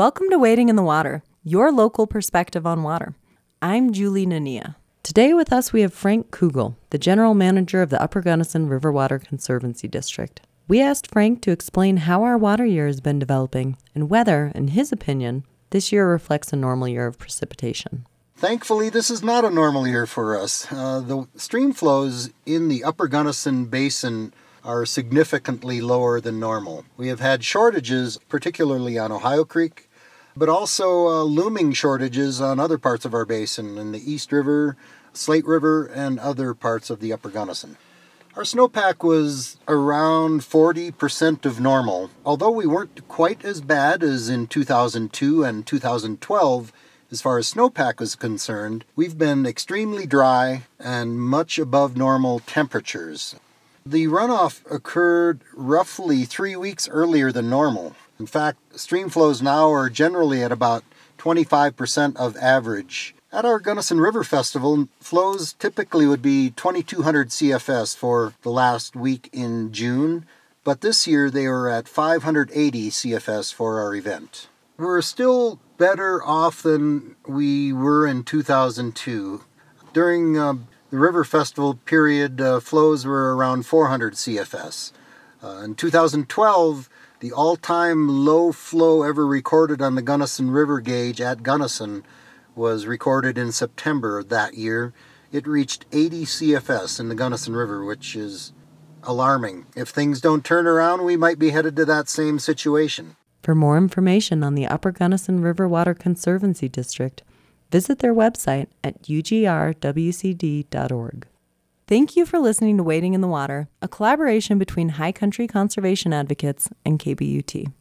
Welcome to Wading in the Water, your local perspective on water. I'm Julie Nania. Today with us we have Frank Kugel, the general manager of the Upper Gunnison River Water Conservancy District. We asked Frank to explain how our water year has been developing and whether, in his opinion, this year reflects a normal year of precipitation. Thankfully, this is not a normal year for us. Uh, the stream flows in the Upper Gunnison Basin are significantly lower than normal. We have had shortages, particularly on Ohio Creek, but also uh, looming shortages on other parts of our basin in the East River, Slate River, and other parts of the Upper Gunnison. Our snowpack was around 40% of normal. Although we weren't quite as bad as in 2002 and 2012, as far as snowpack was concerned, we've been extremely dry and much above normal temperatures. The runoff occurred roughly three weeks earlier than normal. In fact, stream flows now are generally at about 25% of average. At our Gunnison River Festival, flows typically would be 2200 CFS for the last week in June, but this year they were at 580 CFS for our event. We're still better off than we were in 2002. During uh, the River Festival period, uh, flows were around 400 CFS. Uh, in 2012, the all time low flow ever recorded on the Gunnison River gauge at Gunnison was recorded in September that year. It reached 80 CFS in the Gunnison River, which is alarming. If things don't turn around, we might be headed to that same situation. For more information on the Upper Gunnison River Water Conservancy District, visit their website at ugrwcd.org. Thank you for listening to Wading in the Water, a collaboration between High Country Conservation Advocates and KBUT.